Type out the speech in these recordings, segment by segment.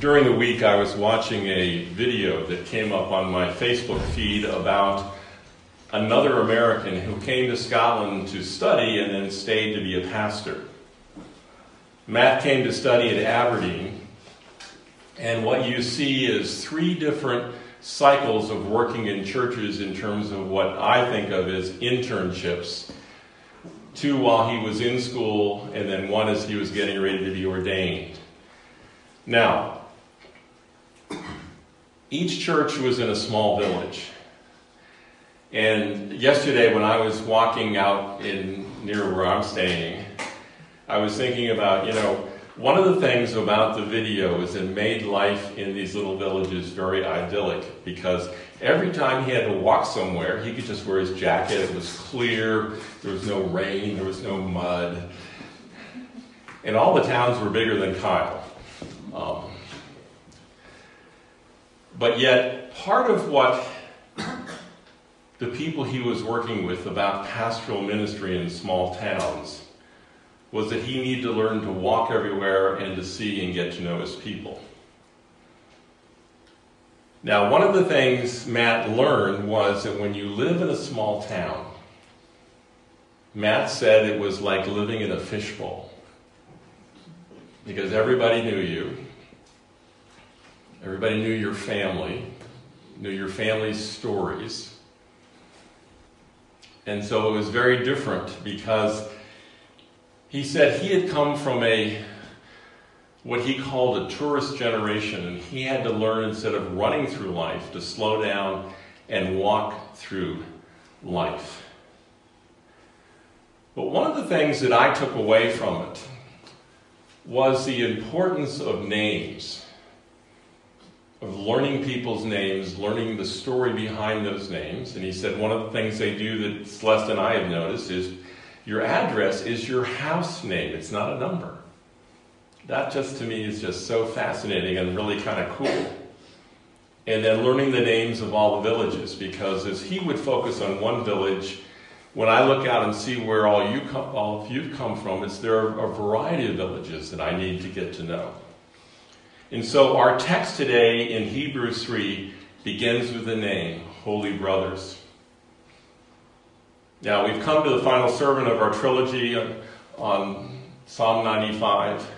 During the week, I was watching a video that came up on my Facebook feed about another American who came to Scotland to study and then stayed to be a pastor. Matt came to study at Aberdeen, and what you see is three different cycles of working in churches in terms of what I think of as internships. Two while he was in school, and then one as he was getting ready to be ordained. Now, each church was in a small village. And yesterday, when I was walking out in near where I'm staying, I was thinking about, you know, one of the things about the video is it made life in these little villages very idyllic because every time he had to walk somewhere, he could just wear his jacket. It was clear, there was no rain, there was no mud. And all the towns were bigger than Kyle. Um, but yet, part of what the people he was working with about pastoral ministry in small towns was that he needed to learn to walk everywhere and to see and get to know his people. Now, one of the things Matt learned was that when you live in a small town, Matt said it was like living in a fishbowl. Because everybody knew you, everybody knew your family, knew your family's stories. And so it was very different because he said he had come from a what he called a tourist generation, and he had to learn instead of running through life to slow down and walk through life. But one of the things that I took away from it was the importance of names, of learning people's names, learning the story behind those names. And he said one of the things they do that Celeste and I have noticed is your address is your house name, it's not a number. That just to me is just so fascinating and really kind of cool. And then learning the names of all the villages, because as he would focus on one village, when I look out and see where all you come, all of you come from, it's there are a variety of villages that I need to get to know. And so our text today in Hebrews 3 begins with the name, Holy Brothers. Now, we've come to the final sermon of our trilogy on, Psalm 95.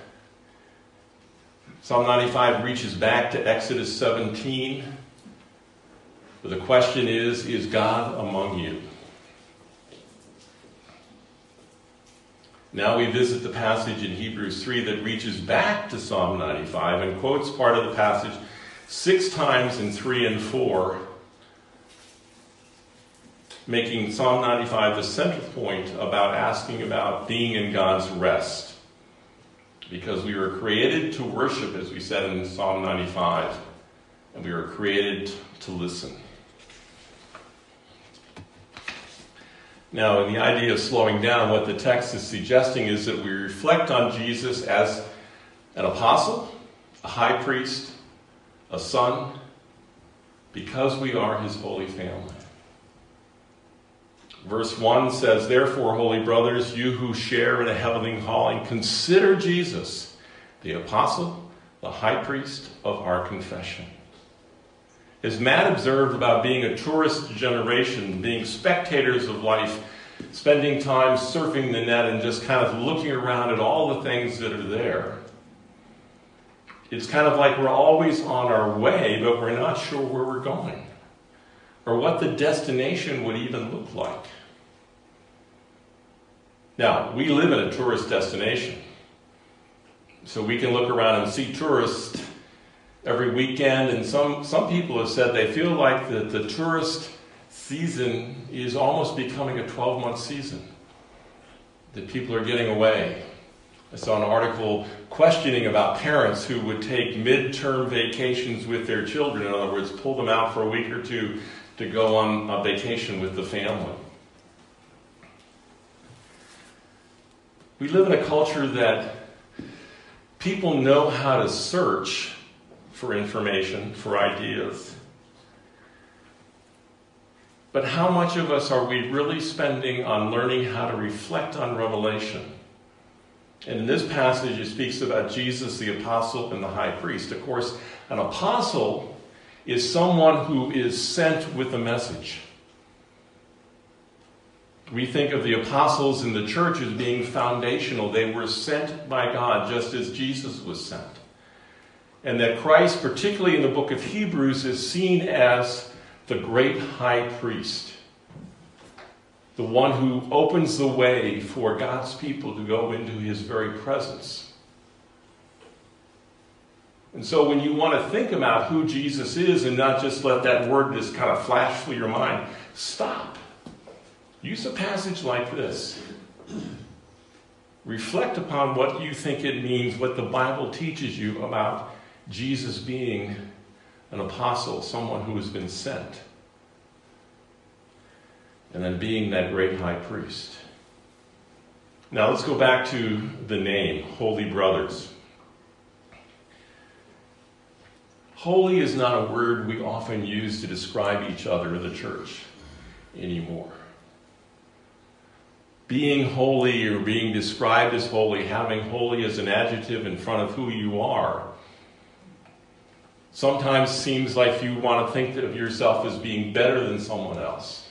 Psalm 95 reaches back to Exodus 17. But the question is Is God among you? Now we visit the passage in Hebrews 3 that reaches back to Psalm 95 and quotes part of the passage six times in 3 and 4 making Psalm 95 the center point about asking about being in God's rest. Because we were created to worship, as we said in Psalm 95, and we were created to listen. Now, in the idea of slowing down, what the text is suggesting is that we reflect on Jesus as an apostle, a high priest, a son, because we are his holy family. Verse 1 says, Therefore, holy brothers, you who share in a heavenly calling, consider Jesus, the apostle, the high priest of our confession. As Matt observed about being a tourist generation, being spectators of life, spending time surfing the net and just kind of looking around at all the things that are there, it's kind of like we're always on our way, but we're not sure where we're going or what the destination would even look like. Now, we live in a tourist destination. So we can look around and see tourists every weekend, and some, some people have said they feel like the, the tourist season is almost becoming a 12 month season. That people are getting away. I saw an article questioning about parents who would take midterm vacations with their children. In other words, pull them out for a week or two to go on a vacation with the family. We live in a culture that people know how to search for information, for ideas. But how much of us are we really spending on learning how to reflect on revelation? And in this passage, it speaks about Jesus, the apostle, and the high priest. Of course, an apostle is someone who is sent with a message. We think of the apostles in the church as being foundational. They were sent by God just as Jesus was sent. And that Christ, particularly in the book of Hebrews, is seen as the great high priest, the one who opens the way for God's people to go into his very presence. And so, when you want to think about who Jesus is and not just let that word just kind of flash through your mind, stop Use a passage like this. Reflect upon what you think it means, what the Bible teaches you about Jesus being an apostle, someone who has been sent, and then being that great high priest. Now let's go back to the name, Holy Brothers. Holy is not a word we often use to describe each other in the church anymore being holy or being described as holy, having holy as an adjective in front of who you are, sometimes seems like you want to think of yourself as being better than someone else.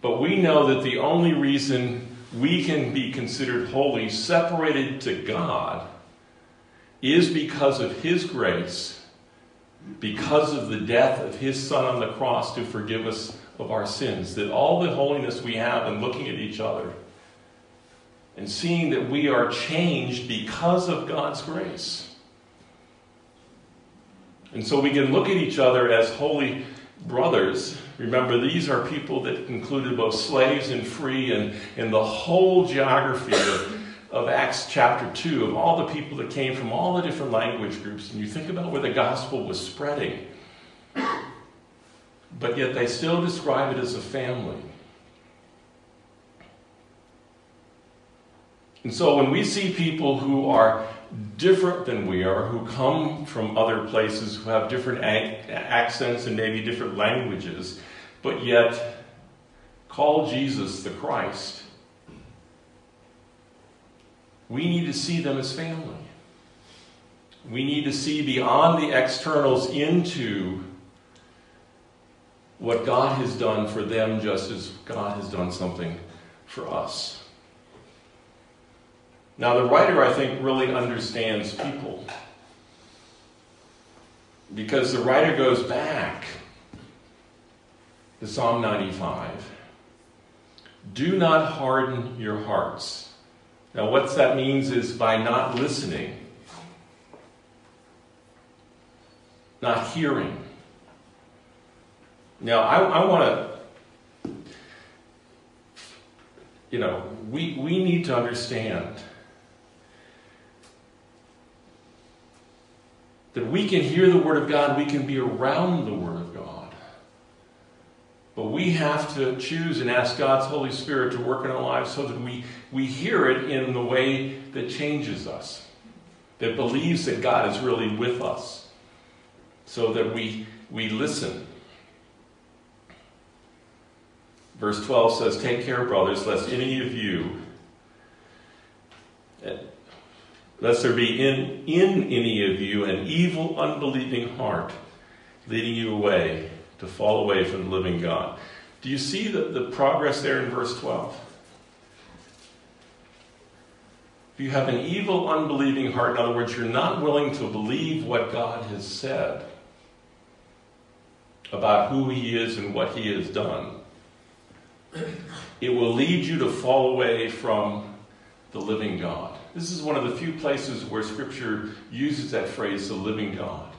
But we know that the only reason we can be considered holy, separated to God, is because of His grace, because of the death of His Son on the cross to forgive us of our sins, that all the holiness we have in looking at each other and seeing that we are changed because of God's grace. And so we can look at each other as holy brothers. Remember, these are people that included both slaves and free, and, and the whole geography of, of Acts chapter 2, of all the people that came from all the different language groups. And you think about where the gospel was spreading but yet they still describe it as a family. And so when we see people who are different than we are, who come from other places, who have different accents and maybe different languages, but yet call Jesus the Christ, we need to see them as family. We need to see beyond the externals into what God has done for them just as God has done something for us. Now, the writer, I think, really understands people. Because the writer goes back to Psalm 95. Do not harden your hearts. Now, what that means is by not listening, not hearing, now, I, I want to, you know, we, we need to understand that we can hear the Word of God, we can be around the Word of God. But we have to choose and ask God's Holy Spirit to work in our lives so that we, we hear it in the way that changes us, that believes that God is really with us, so that we, we listen Verse 12 says, Take care, brothers, lest any of you, lest there be in, in any of you an evil, unbelieving heart leading you away to fall away from the living God. Do you see the, the progress there in verse 12? If you have an evil, unbelieving heart, in other words, you're not willing to believe what God has said about who He is and what He has done, it will lead you to fall away from the living God. This is one of the few places where Scripture uses that phrase, the living God.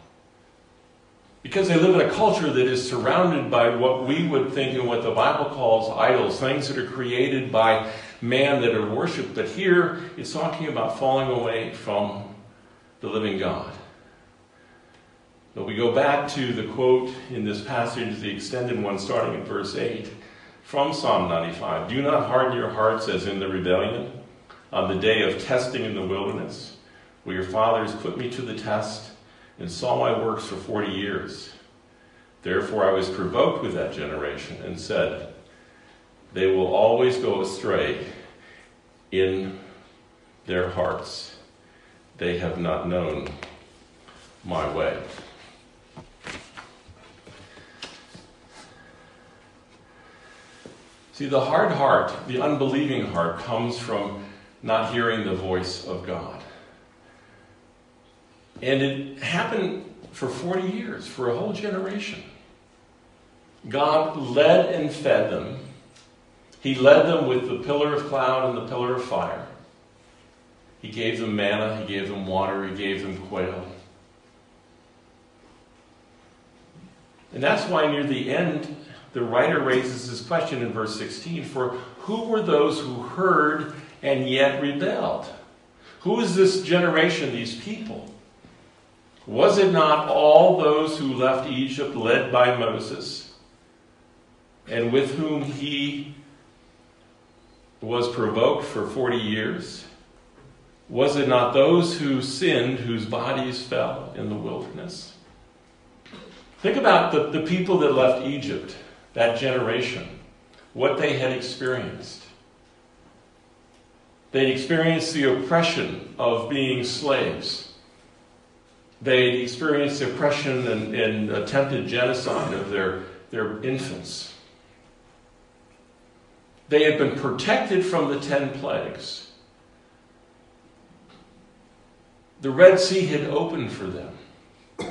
Because they live in a culture that is surrounded by what we would think and what the Bible calls idols, things that are created by man that are worshipped. But here it's talking about falling away from the living God. But we go back to the quote in this passage, the extended one, starting in verse 8 from Psalm 95 Do not harden your hearts as in the rebellion on the day of testing in the wilderness, where your fathers put me to the test and saw my works for 40 years. Therefore I was provoked with that generation and said, They will always go astray in their hearts. They have not known my way. See, the hard heart, the unbelieving heart, comes from not hearing the voice of God. And it happened for 40 years, for a whole generation. God led and fed them. He led them with the pillar of cloud and the pillar of fire. He gave them manna, He gave them water, He gave them quail. And that's why near the end, the writer raises this question in verse 16 For who were those who heard and yet rebelled? Who is this generation, these people? Was it not all those who left Egypt led by Moses, and with whom he was provoked for 40 years? Was it not those who sinned whose bodies fell in the wilderness? Think about the, the people that left Egypt that generation, what they had experienced. They experienced the oppression of being slaves. They experienced the oppression and, and attempted genocide of their, their infants. They had been protected from the ten plagues. The Red Sea had opened for them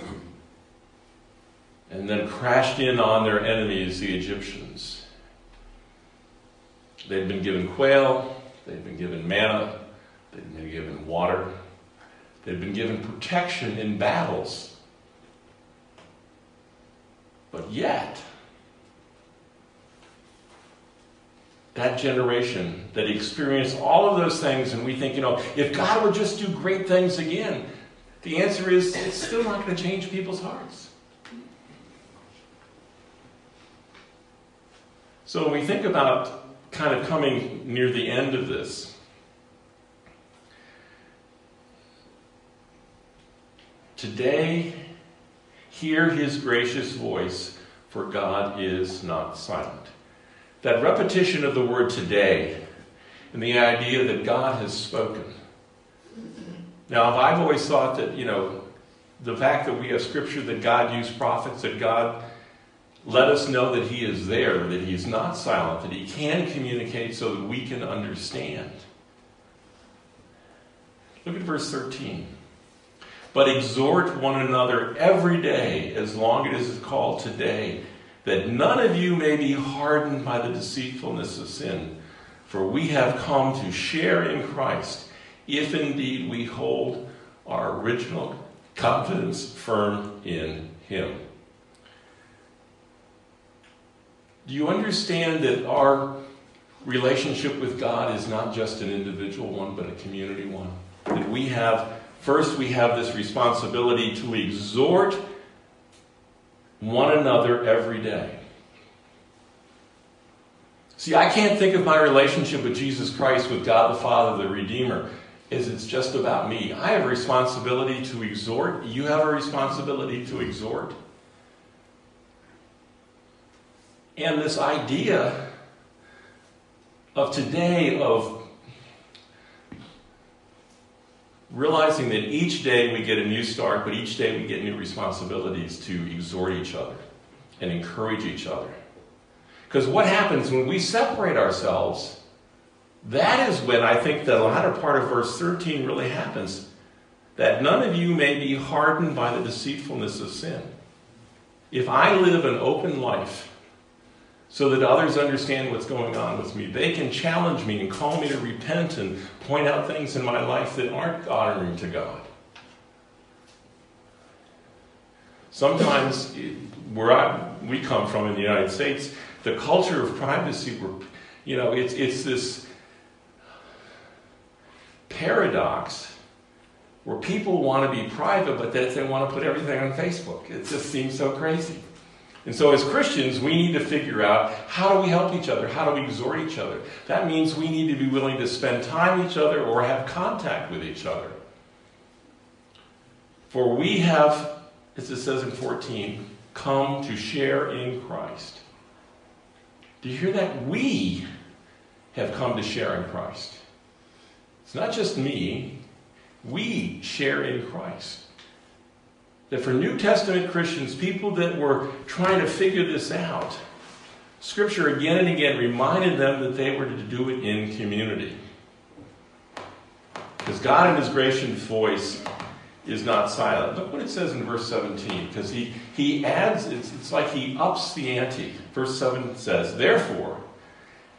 and then crashed in on their enemies, the Egyptians. They'd been given quail, they'd been given manna, they'd been given water, they'd been given protection in battles. But yet, that generation that experienced all of those things, and we think, you know, if God would just do great things again, the answer is it's still not going to change people's hearts. So when we think about kind of coming near the end of this, today, hear his gracious voice, for God is not silent. That repetition of the word today and the idea that God has spoken. Now, I've always thought that, you know, the fact that we have scripture that God used prophets, that God let us know that He is there, that He is not silent, that He can communicate so that we can understand. Look at verse 13. But exhort one another every day, as long as it is called today, that none of you may be hardened by the deceitfulness of sin. For we have come to share in Christ, if indeed we hold our original confidence firm in Him. Do you understand that our relationship with God is not just an individual one, but a community one? That we have, first, we have this responsibility to exhort one another every day. See, I can't think of my relationship with Jesus Christ, with God the Father, the Redeemer, as it's just about me. I have a responsibility to exhort. You have a responsibility to exhort. And this idea of today of realizing that each day we get a new start, but each day we get new responsibilities to exhort each other and encourage each other. Because what happens when we separate ourselves, that is when I think the latter part of verse 13 really happens. That none of you may be hardened by the deceitfulness of sin. If I live an open life, so that others understand what's going on with me. They can challenge me and call me to repent and point out things in my life that aren't honoring to God. Sometimes, where I, we come from in the United States, the culture of privacy, you know, it's, it's this paradox where people want to be private, but that they want to put everything on Facebook. It just seems so crazy. And so, as Christians, we need to figure out how do we help each other? How do we exhort each other? That means we need to be willing to spend time with each other or have contact with each other. For we have, as it says in 14, come to share in Christ. Do you hear that? We have come to share in Christ. It's not just me. We share in Christ. That for New Testament Christians, people that were trying to figure this out, Scripture again and again reminded them that they were to do it in community. Because God, in His gracious voice, is not silent. Look what it says in verse 17, because he, he adds, it's, it's like he ups the ante. Verse 7 says, Therefore,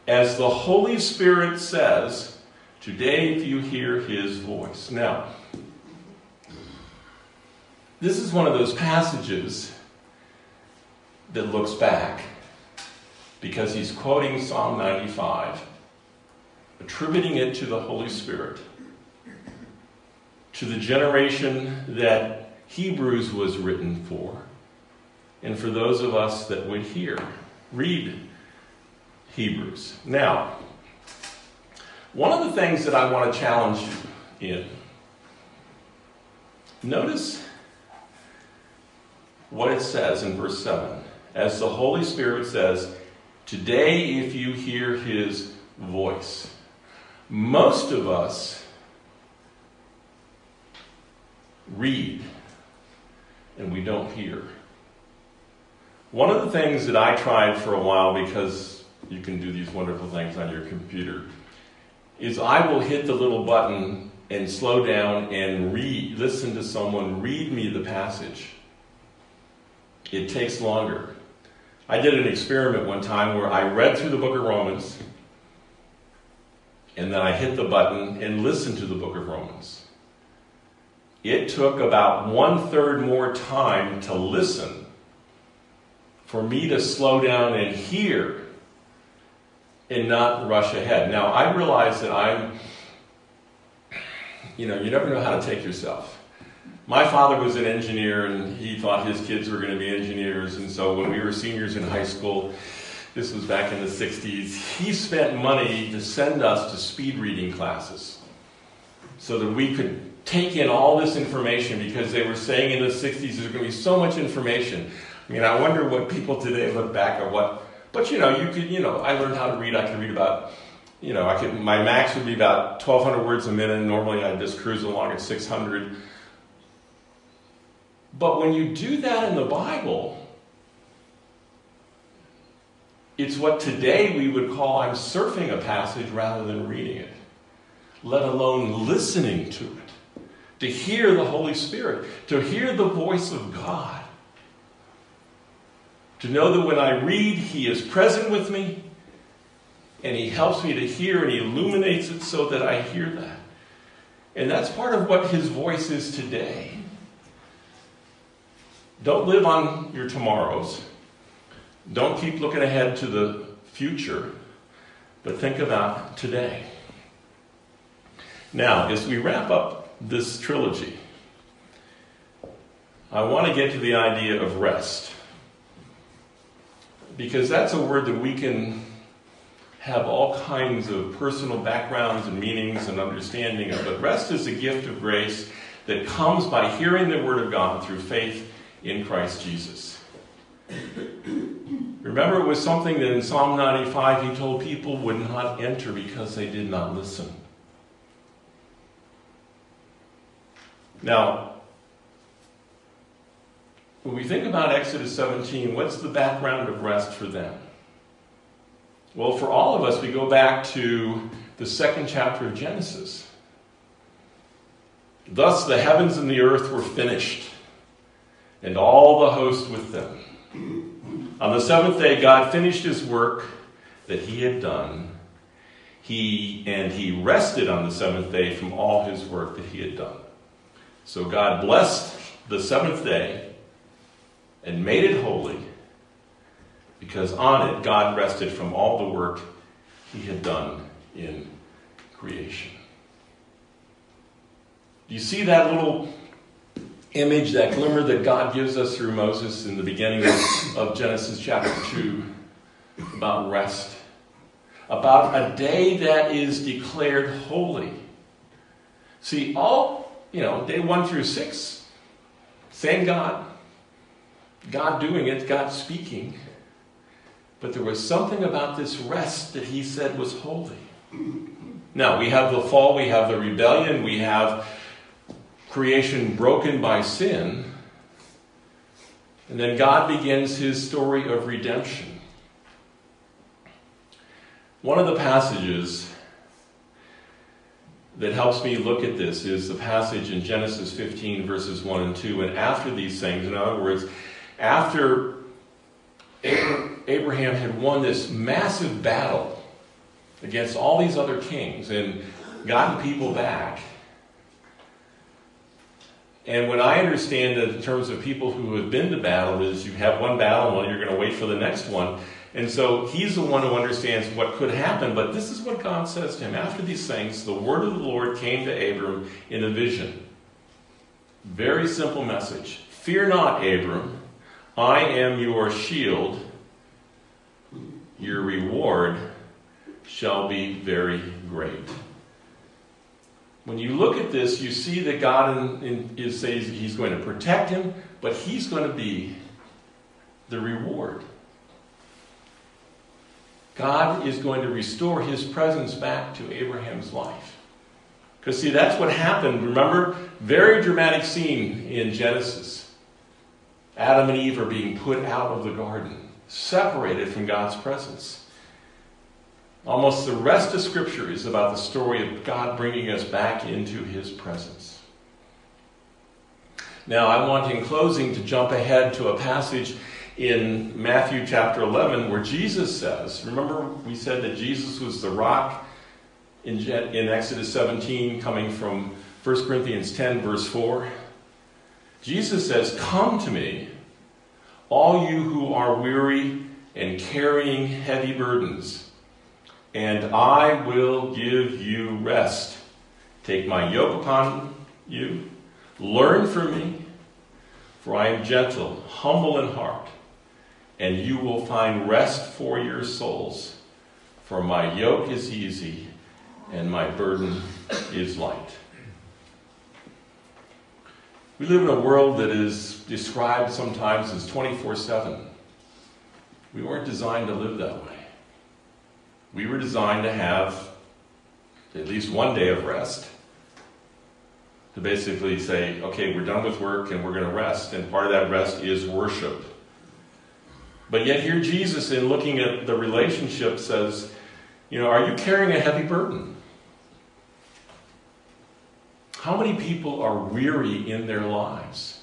as the Holy Spirit says, today if you hear his voice. Now, this is one of those passages that looks back because he's quoting Psalm 95, attributing it to the Holy Spirit, to the generation that Hebrews was written for, and for those of us that would hear, read Hebrews. Now, one of the things that I want to challenge you in, notice what it says in verse 7. As the Holy Spirit says, Today, if you hear his voice. Most of us read and we don't hear. One of the things that I tried for a while because you can do these wonderful things on your computer is I will hit the little button and slow down and read, listen to someone read me the passage. It takes longer. I did an experiment one time where I read through the book of Romans and then I hit the button and listened to the book of Romans. It took about one third more time to listen for me to slow down and hear and not rush ahead. Now, I realize that I'm, you know, you never know how to take yourself my father was an engineer and he thought his kids were going to be engineers. And so when we were seniors in high school, this was back in the 60s, he spent money to send us to speed reading classes so that we could take in all this information because they were saying in the 60s there's going to be so much information. I mean, I wonder what people today look back at what, but you know, you could, you know, I learned how to read, I could read about, you know, I could, my max would be about 1,200 words a minute. Normally I'd just cruise along at 600. But when you do that in the Bible, it's what today we would call I'm surfing a passage rather than reading it, let alone listening to it, to hear the Holy Spirit, to hear the voice of God, to know that when I read, He is present with me and He helps me to hear and He illuminates it so that I hear that. And that's part of what His voice is today. Don't live on your tomorrows. Don't keep looking ahead to the future, but think about today. Now, as we wrap up this trilogy, I want to get to the idea of rest. Because that's a word that we can have all kinds of personal backgrounds and meanings and understanding of. But rest is a gift of grace that comes by hearing the Word of God through faith in Christ Jesus. Remember, it was something that in Psalm 95 he told people would not enter because they did not listen. Now, when we think about Exodus 17, what's the background of rest for them? Well, for all of us, we go back to the second chapter of Genesis. Thus the heavens and the earth were finished and all the host with them. On the seventh day, God finished his work that he had done. He, and he rested on the seventh day from all his work that he had done. So God blessed the seventh day and made it holy because on it God rested from all the work he had done in creation. Do you see that little image, that glimmer that God gives us through Moses in the beginning of, Genesis chapter 2 about rest, about a day that is declared holy. See, all, you know, day one through six, same God, God doing it, God speaking. But there was something about this rest that he said was holy. Now, we have the fall, we have the rebellion, we have creation broken by sin. And then God begins his story of redemption. One of the passages that helps me look at this is the passage in Genesis 15, verses 1 and 2. And after these things, in other words, after Abraham had won this massive battle against all these other kings and gotten people back. And what I understand in terms of people who have been to battle is you have one battle and you're going to wait for the next one. And so he's the one who understands what could happen. But this is what God says to him. After these things, the word of the Lord came to Abram in a vision. Very simple message Fear not, Abram. I am your shield. Your reward shall be very great. When you look at this, you see that God in, in, says He's going to protect him, but He's going to be the reward. God is going to restore his presence back to Abraham's life. Because, see, that's what happened. Remember? Very dramatic scene in Genesis. Adam and Eve are being put out of the garden, separated from God's presence. Almost the rest of Scripture is about the story of God bringing us back into his presence. Now, I want in closing to jump ahead to a passage in Matthew chapter 11 where Jesus says, remember we said that Jesus was the rock in, in Exodus 17 coming from 1 Corinthians 10 verse 4? Jesus says, Come to me, all you who are weary and carrying heavy burdens, and I will give you rest. Take my yoke upon you, learn from me, for I am gentle, humble in heart and you will find rest for your souls. For my yoke is easy and my burden is light. We live in a world that is described sometimes as 24 7. We weren't designed to live that way. We were designed to have at least one day of rest. To basically say, okay, we're done with work and we're going to rest. And part of that rest is worship. But yet, here Jesus, in looking at the relationship, says, You know, are you carrying a heavy burden? How many people are weary in their lives?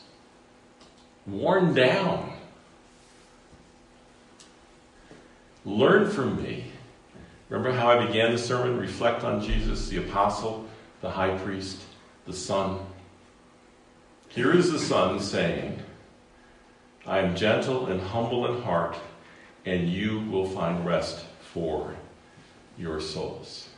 Worn down? Learn from me. Remember how I began the sermon? Reflect on Jesus, the apostle, the high priest, the Son. Here is the Son saying, I am gentle and humble in heart, and you will find rest for your souls.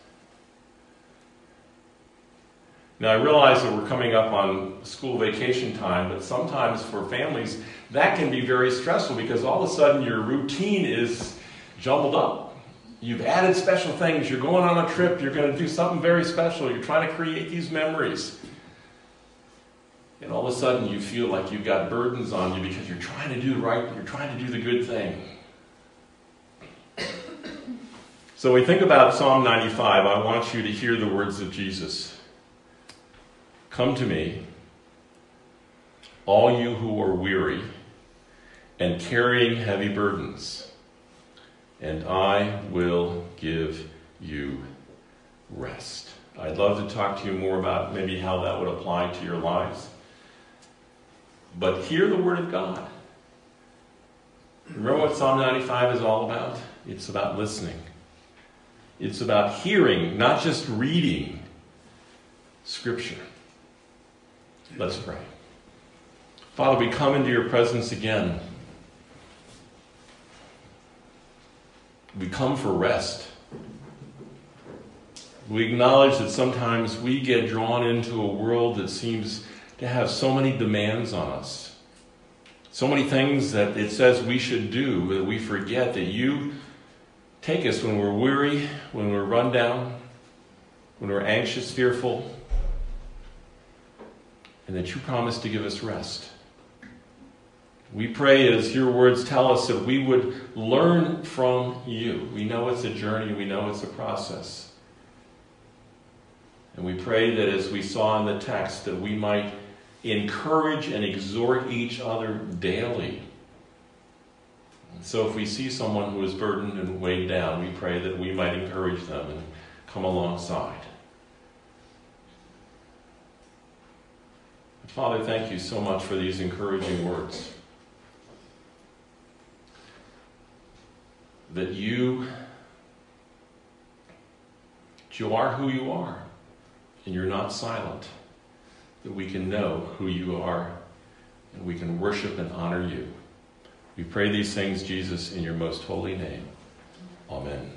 Now, I realize that we're coming up on school vacation time, but sometimes for families, that can be very stressful because all of a sudden your routine is jumbled up. You've added special things. You're going on a trip. You're going to do something very special. You're trying to create these memories. And all of a sudden you feel like you've got burdens on you because you're trying to do the right, you're trying to do the good thing. So we think about Psalm 95. I want you to hear the words of Jesus. Come to me, all you who are weary and carrying heavy burdens, and I will give you rest. I'd love to talk to you more about maybe how that would apply to your lives. But hear the Word of God. Remember what Psalm 95 is all about? It's about listening. It's about hearing, not just reading Scripture. Let's pray. Father, we come into your presence again. We come for rest. We acknowledge that sometimes we get drawn into a world that seems to have so many demands on us. So many things that it says we should do that we forget that you take us when we're weary, when we're run down, when we're anxious, fearful, and that you promise to give us rest. We pray as your words tell us that we would learn from you. We know it's a journey, we know it's a process. And we pray that as we saw in the text, that we might encourage and exhort each other daily. And so if we see someone who is burdened and weighed down, we pray that we might encourage them and come alongside. Father, thank you so much for these encouraging words. That you, that you are who you are, and you're not silent. That we can know who you are, and we can worship and honor you. We pray these things, Jesus, in your most holy name. Amen.